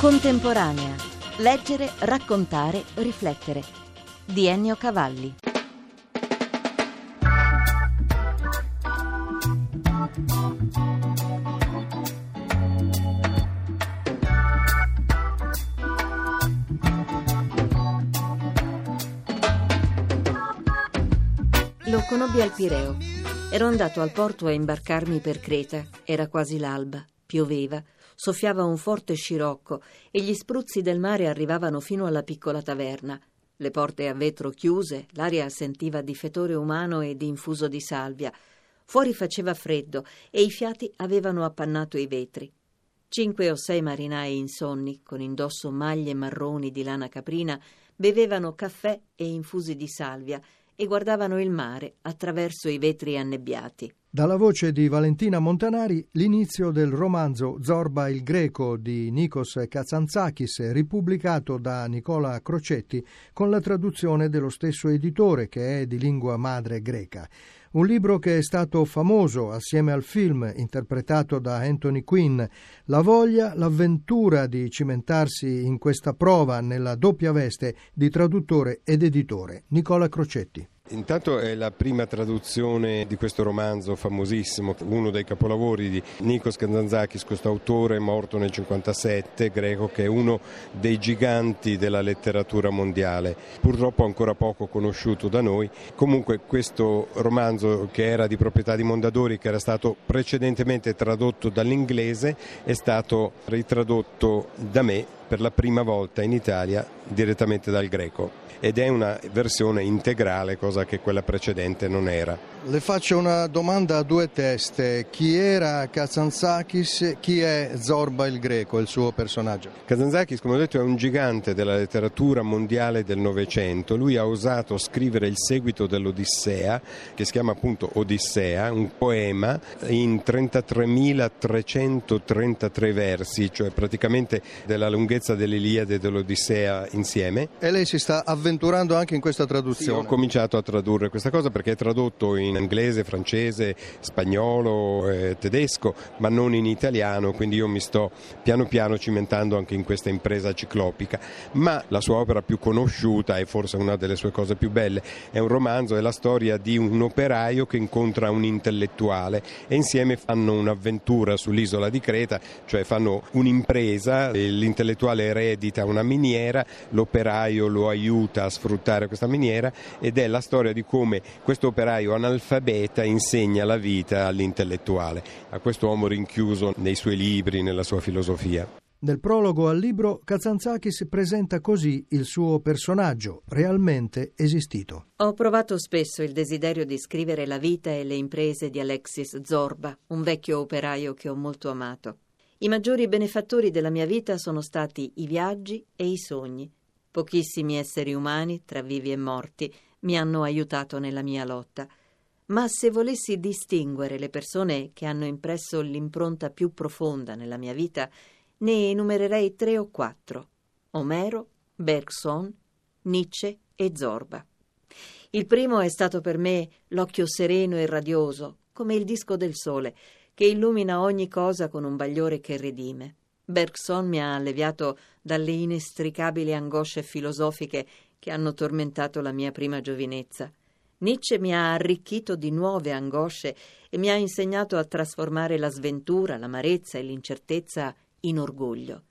Contemporanea. Leggere, raccontare, riflettere. Di Ennio Cavalli. Lo conobbi al Pireo. Ero andato al porto a imbarcarmi per Creta. Era quasi l'alba. Pioveva. Soffiava un forte scirocco e gli spruzzi del mare arrivavano fino alla piccola taverna. Le porte a vetro chiuse, l'aria sentiva di fetore umano e di infuso di salvia. Fuori faceva freddo e i fiati avevano appannato i vetri. Cinque o sei marinai insonni, con indosso maglie marroni di lana caprina, bevevano caffè e infusi di salvia e guardavano il mare attraverso i vetri annebbiati. Dalla voce di Valentina Montanari l'inizio del romanzo Zorba il Greco di Nikos Kazantzakis, ripubblicato da Nicola Crocetti con la traduzione dello stesso editore che è di lingua madre greca. Un libro che è stato famoso assieme al film interpretato da Anthony Quinn, la voglia, l'avventura di cimentarsi in questa prova nella doppia veste di traduttore ed editore. Nicola Crocetti. Intanto è la prima traduzione di questo romanzo famosissimo, uno dei capolavori di Nikos Kazantzakis, questo autore morto nel 57, greco, che è uno dei giganti della letteratura mondiale, purtroppo ancora poco conosciuto da noi. Comunque questo romanzo che era di proprietà di Mondadori, che era stato precedentemente tradotto dall'inglese, è stato ritradotto da me per la prima volta in Italia direttamente dal greco ed è una versione integrale, cosa che quella precedente non era. Le faccio una domanda a due teste. Chi era Kazantzakis? Chi è Zorba il Greco, il suo personaggio? Kazantzakis, come ho detto, è un gigante della letteratura mondiale del Novecento. Lui ha osato scrivere il seguito dell'Odissea, che si chiama appunto Odissea, un poema in 33.333 versi, cioè praticamente della lunghezza dell'Iliade e dell'Odissea insieme. E lei si sta avventurando anche in questa traduzione? Sì, ho cominciato a tradurre questa cosa perché è tradotto in inglese, francese, spagnolo, eh, tedesco, ma non in italiano, quindi io mi sto piano piano cimentando anche in questa impresa ciclopica. Ma la sua opera più conosciuta e forse una delle sue cose più belle è un romanzo, è la storia di un operaio che incontra un intellettuale e insieme fanno un'avventura sull'isola di Creta, cioè fanno un'impresa, l'intellettuale eredita una miniera, l'operaio lo aiuta a sfruttare questa miniera ed è la storia di come questo operaio analfabeta insegna la vita all'intellettuale, a questo uomo rinchiuso nei suoi libri, nella sua filosofia. Nel prologo al libro, Kazantzakis presenta così il suo personaggio, realmente esistito. Ho provato spesso il desiderio di scrivere la vita e le imprese di Alexis Zorba, un vecchio operaio che ho molto amato. I maggiori benefattori della mia vita sono stati i viaggi e i sogni. Pochissimi esseri umani, tra vivi e morti, mi hanno aiutato nella mia lotta. Ma se volessi distinguere le persone che hanno impresso l'impronta più profonda nella mia vita, ne enumererei tre o quattro: Omero, Bergson, Nietzsche e Zorba. Il primo è stato per me l'occhio sereno e radioso, come il disco del sole, che illumina ogni cosa con un bagliore che redime. Bergson mi ha alleviato dalle inestricabili angosce filosofiche che hanno tormentato la mia prima giovinezza. Nietzsche mi ha arricchito di nuove angosce e mi ha insegnato a trasformare la sventura, l'amarezza e l'incertezza in orgoglio.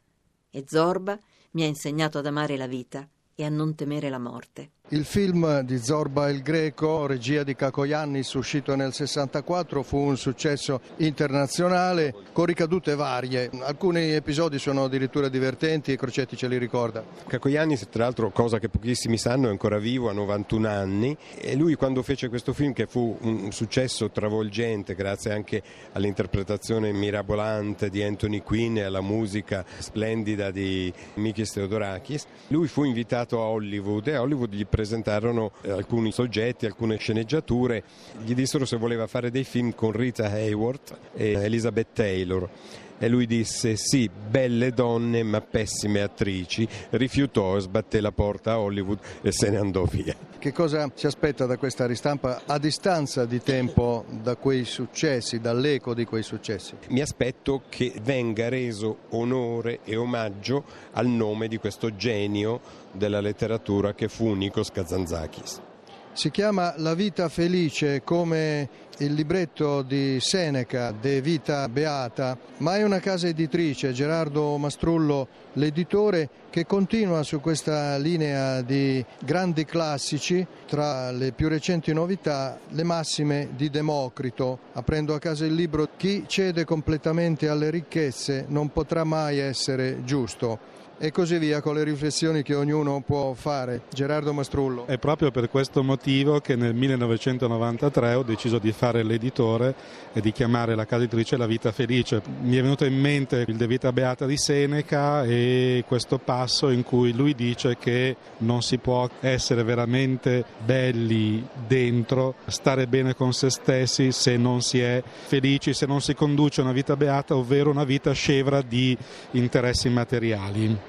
E Zorba mi ha insegnato ad amare la vita e a non temere la morte. Il film di Zorba il Greco, regia di Caco Iannis, uscito nel 64, fu un successo internazionale con ricadute varie. Alcuni episodi sono addirittura divertenti e Crocetti ce li ricorda. Caco Iannis, tra l'altro, cosa che pochissimi sanno, è ancora vivo, ha 91 anni e lui quando fece questo film, che fu un successo travolgente grazie anche all'interpretazione mirabolante di Anthony Quinn e alla musica splendida di Mikis Theodorakis, lui fu invitato a Hollywood e Hollywood gli presentarono alcuni soggetti, alcune sceneggiature, gli dissero se voleva fare dei film con Rita Hayworth e Elizabeth Taylor e lui disse sì, belle donne ma pessime attrici, rifiutò, sbatté la porta a Hollywood e se ne andò via. Che cosa si aspetta da questa ristampa a distanza di tempo da quei successi, dall'eco di quei successi? Mi aspetto che venga reso onore e omaggio al nome di questo genio della letteratura che fu Nikos Kazantzakis. Si chiama La vita felice come il libretto di Seneca, De Vita Beata, ma è una casa editrice, Gerardo Mastrullo, l'editore, che continua su questa linea di grandi classici, tra le più recenti novità, le massime di Democrito, aprendo a casa il libro Chi cede completamente alle ricchezze non potrà mai essere giusto e così via con le riflessioni che ognuno può fare. Gerardo Mastrullo. È proprio per questo motivo che nel 1993 ho deciso di fare l'editore e di chiamare la casa editrice La Vita Felice. Mi è venuto in mente il De Vita Beata di Seneca e questo passo in cui lui dice che non si può essere veramente belli dentro, stare bene con se stessi se non si è felici, se non si conduce una vita beata, ovvero una vita scevra di interessi materiali.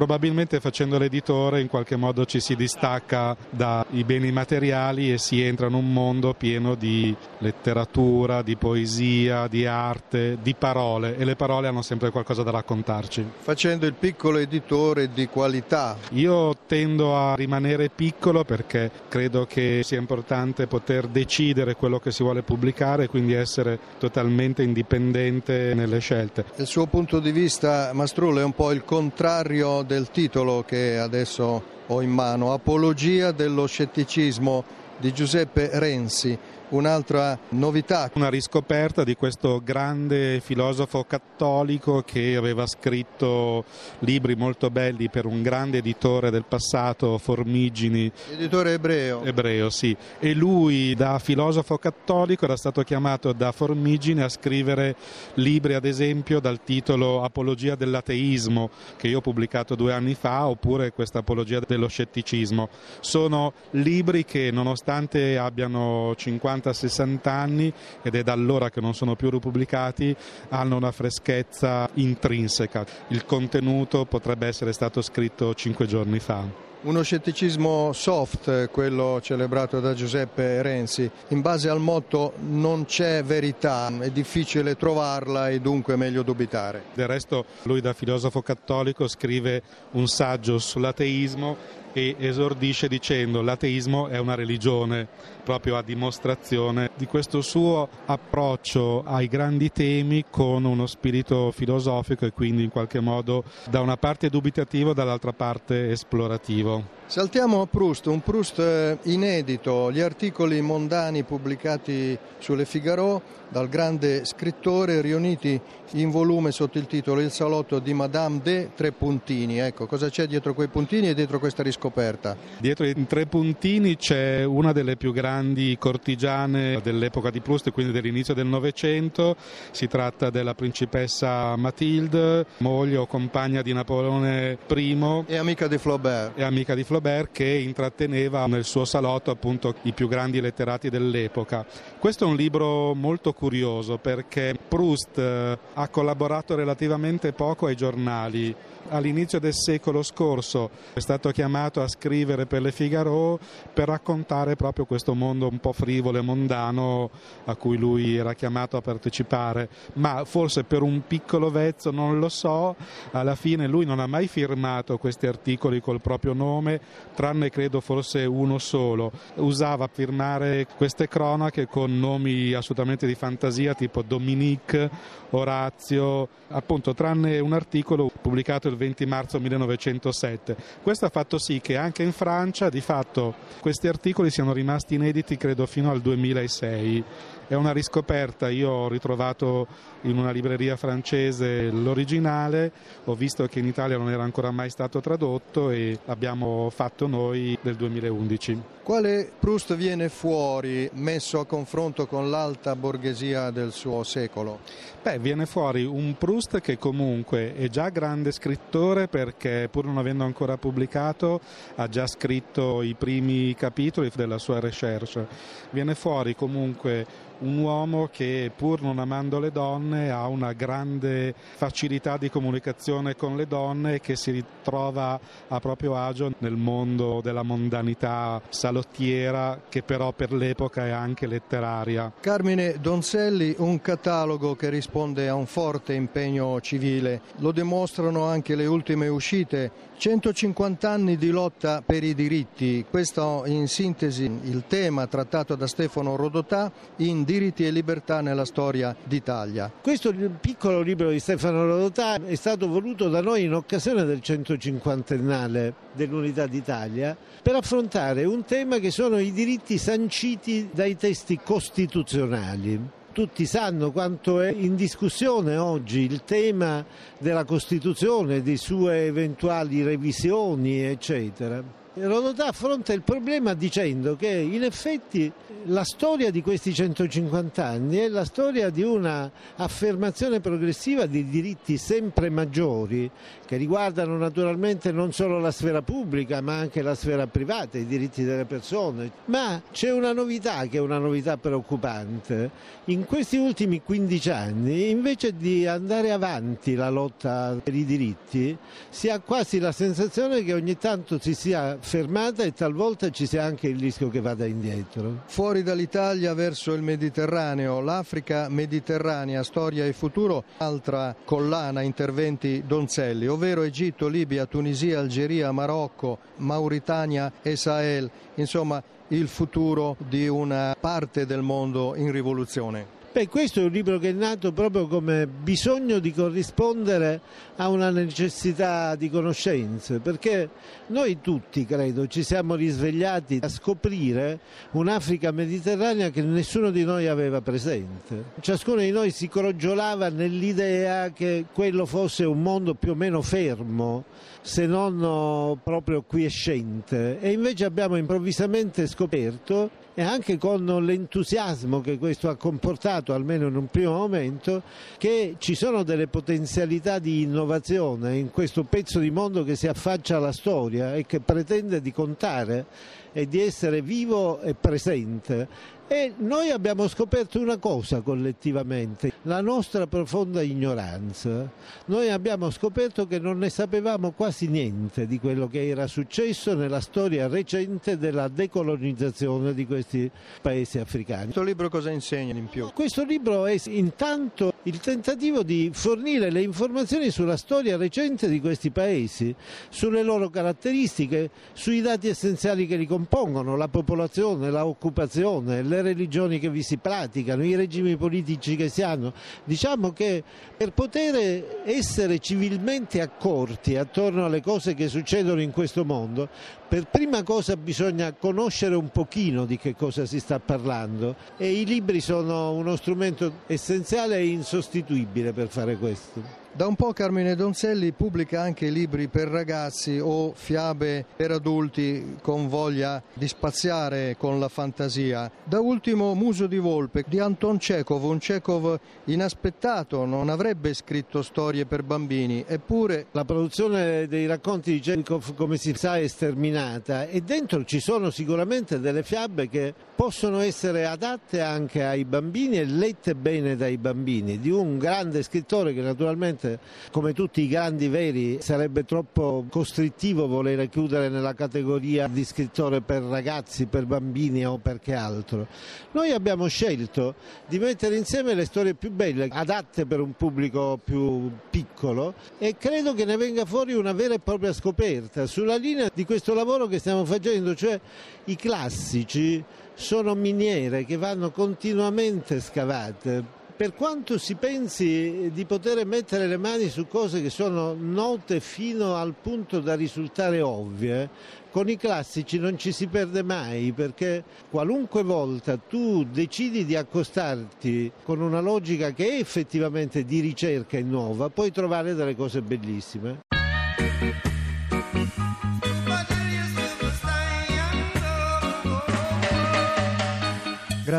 Probabilmente facendo l'editore in qualche modo ci si distacca dai beni materiali e si entra in un mondo pieno di letteratura, di poesia, di arte, di parole e le parole hanno sempre qualcosa da raccontarci. Facendo il piccolo editore di qualità. Io tendo a rimanere piccolo perché credo che sia importante poter decidere quello che si vuole pubblicare e quindi essere totalmente indipendente nelle scelte. Il suo punto di vista, Mastrullo, è un po' il contrario del titolo che adesso ho in mano, Apologia dello scetticismo di Giuseppe Renzi un'altra novità. Una riscoperta di questo grande filosofo cattolico che aveva scritto libri molto belli per un grande editore del passato, Formigini. Editore ebreo. Ebreo, sì. E lui da filosofo cattolico era stato chiamato da Formigini a scrivere libri, ad esempio, dal titolo Apologia dell'ateismo, che io ho pubblicato due anni fa, oppure questa Apologia dello scetticismo. Sono libri che nonostante abbiano 50 50-60 anni ed è da allora che non sono più ripubblicati, hanno una freschezza intrinseca. Il contenuto potrebbe essere stato scritto cinque giorni fa. Uno scetticismo soft, quello celebrato da Giuseppe Renzi, in base al motto non c'è verità, è difficile trovarla e dunque è meglio dubitare. Del resto lui da filosofo cattolico scrive un saggio sull'ateismo e esordisce dicendo l'ateismo è una religione, proprio a dimostrazione di questo suo approccio ai grandi temi con uno spirito filosofico e quindi in qualche modo da una parte dubitativo, dall'altra parte esplorativo. Saltiamo a Proust, un Proust eh, inedito, gli articoli mondani pubblicati sulle Figaro dal grande scrittore riuniti in volume sotto il titolo Il salotto di Madame de Tre Puntini. Ecco, cosa c'è dietro quei puntini e dietro questa riscoperta? Dietro i tre puntini c'è una delle più grandi cortigiane dell'epoca di Proust, quindi dell'inizio del Novecento. Si tratta della principessa Mathilde, moglie o compagna di Napoleone I. E amica di Flaubert. E amica di Flaubert Flaubert che intratteneva nel suo salotto appunto i più grandi letterati dell'epoca. Questo è un libro molto curioso perché Proust eh, ha collaborato relativamente poco ai giornali all'inizio del secolo scorso è stato chiamato a scrivere per le Figaro per raccontare proprio questo mondo un po' frivolo e mondano a cui lui era chiamato a partecipare, ma forse per un piccolo vezzo non lo so, alla fine lui non ha mai firmato questi articoli col proprio nome, tranne credo forse uno solo, usava firmare queste cronache con nomi assolutamente di fantasia tipo Dominique, Orazio, appunto tranne un articolo pubblicato il 20 marzo 1907. Questo ha fatto sì che anche in Francia di fatto questi articoli siano rimasti inediti credo fino al 2006 è una riscoperta, io ho ritrovato in una libreria francese l'originale, ho visto che in Italia non era ancora mai stato tradotto e l'abbiamo fatto noi nel 2011. Quale Proust viene fuori messo a confronto con l'alta borghesia? del suo secolo? Beh, viene fuori un Proust che comunque è già grande scrittore perché pur non avendo ancora pubblicato ha già scritto i primi capitoli della sua recherche. Viene fuori comunque un uomo che pur non amando le donne ha una grande facilità di comunicazione con le donne e che si ritrova a proprio agio nel mondo della mondanità salottiera che però per l'epoca è anche letteraria. Carmine Donzelli, un catalogo che risponde a un forte impegno civile, lo dimostrano anche le ultime uscite 150 anni di lotta per i diritti, questo in sintesi il tema trattato da Stefano Rodotà in Diritti e libertà nella storia d'Italia. Questo piccolo libro di Stefano Rodotà è stato voluto da noi in occasione del 150ennale dell'Unità d'Italia per affrontare un tema che sono i diritti sanciti dai testi costituzionali tutti sanno quanto è in discussione oggi il tema della Costituzione, di sue eventuali revisioni, eccetera. Rodotà affronta il problema dicendo che in effetti la storia di questi 150 anni è la storia di una affermazione progressiva di diritti sempre maggiori che riguardano naturalmente non solo la sfera pubblica ma anche la sfera privata, i diritti delle persone. Ma c'è una novità che è una novità preoccupante. In questi ultimi 15 anni invece di andare avanti la lotta per i diritti si ha quasi la sensazione che ogni tanto si sia fermata e talvolta ci sia anche il rischio che vada indietro. Fuori dall'Italia verso il Mediterraneo, l'Africa mediterranea, storia e futuro, altra collana interventi Donzelli, ovvero Egitto, Libia, Tunisia, Algeria, Marocco, Mauritania e Sahel, insomma il futuro di una parte del mondo in rivoluzione. Beh, questo è un libro che è nato proprio come bisogno di corrispondere a una necessità di conoscenze, perché noi tutti, credo, ci siamo risvegliati a scoprire un'Africa mediterranea che nessuno di noi aveva presente. Ciascuno di noi si crogiolava nell'idea che quello fosse un mondo più o meno fermo, se non proprio quiescente, e invece abbiamo improvvisamente scoperto e anche con l'entusiasmo che questo ha comportato, almeno in un primo momento, che ci sono delle potenzialità di innovazione in questo pezzo di mondo che si affaccia alla storia e che pretende di contare e di essere vivo e presente. E noi abbiamo scoperto una cosa collettivamente, la nostra profonda ignoranza. Noi abbiamo scoperto che non ne sapevamo quasi niente di quello che era successo nella storia recente della decolonizzazione di questi paesi africani. Questo libro cosa insegna in più? Questo libro è intanto il tentativo di fornire le informazioni sulla storia recente di questi paesi, sulle loro caratteristiche, sui dati essenziali che li compongono, la popolazione, l'occupazione, le religioni che vi si praticano, i regimi politici che si hanno. Diciamo che per poter essere civilmente accorti attorno alle cose che succedono in questo mondo, per prima cosa bisogna conoscere un pochino di che cosa si sta parlando e i libri sono uno strumento essenziale e insostituibile per fare questo. Da un po' Carmine Donzelli pubblica anche libri per ragazzi o fiabe per adulti con voglia di spaziare con la fantasia. Da ultimo Muso di Volpe di Anton Chekhov, un Chekhov inaspettato, non avrebbe scritto storie per bambini, eppure la produzione dei racconti di Chekhov come si sa è sterminata e dentro ci sono sicuramente delle fiabe che possono essere adatte anche ai bambini e lette bene dai bambini, di un grande scrittore che naturalmente Ovviamente, come tutti i grandi veri, sarebbe troppo costrittivo voler chiudere nella categoria di scrittore per ragazzi, per bambini o perché altro. Noi abbiamo scelto di mettere insieme le storie più belle, adatte per un pubblico più piccolo e credo che ne venga fuori una vera e propria scoperta sulla linea di questo lavoro che stiamo facendo, cioè i classici sono miniere che vanno continuamente scavate per quanto si pensi di poter mettere le mani su cose che sono note fino al punto da risultare ovvie, con i classici non ci si perde mai perché qualunque volta tu decidi di accostarti con una logica che è effettivamente di ricerca e nuova, puoi trovare delle cose bellissime.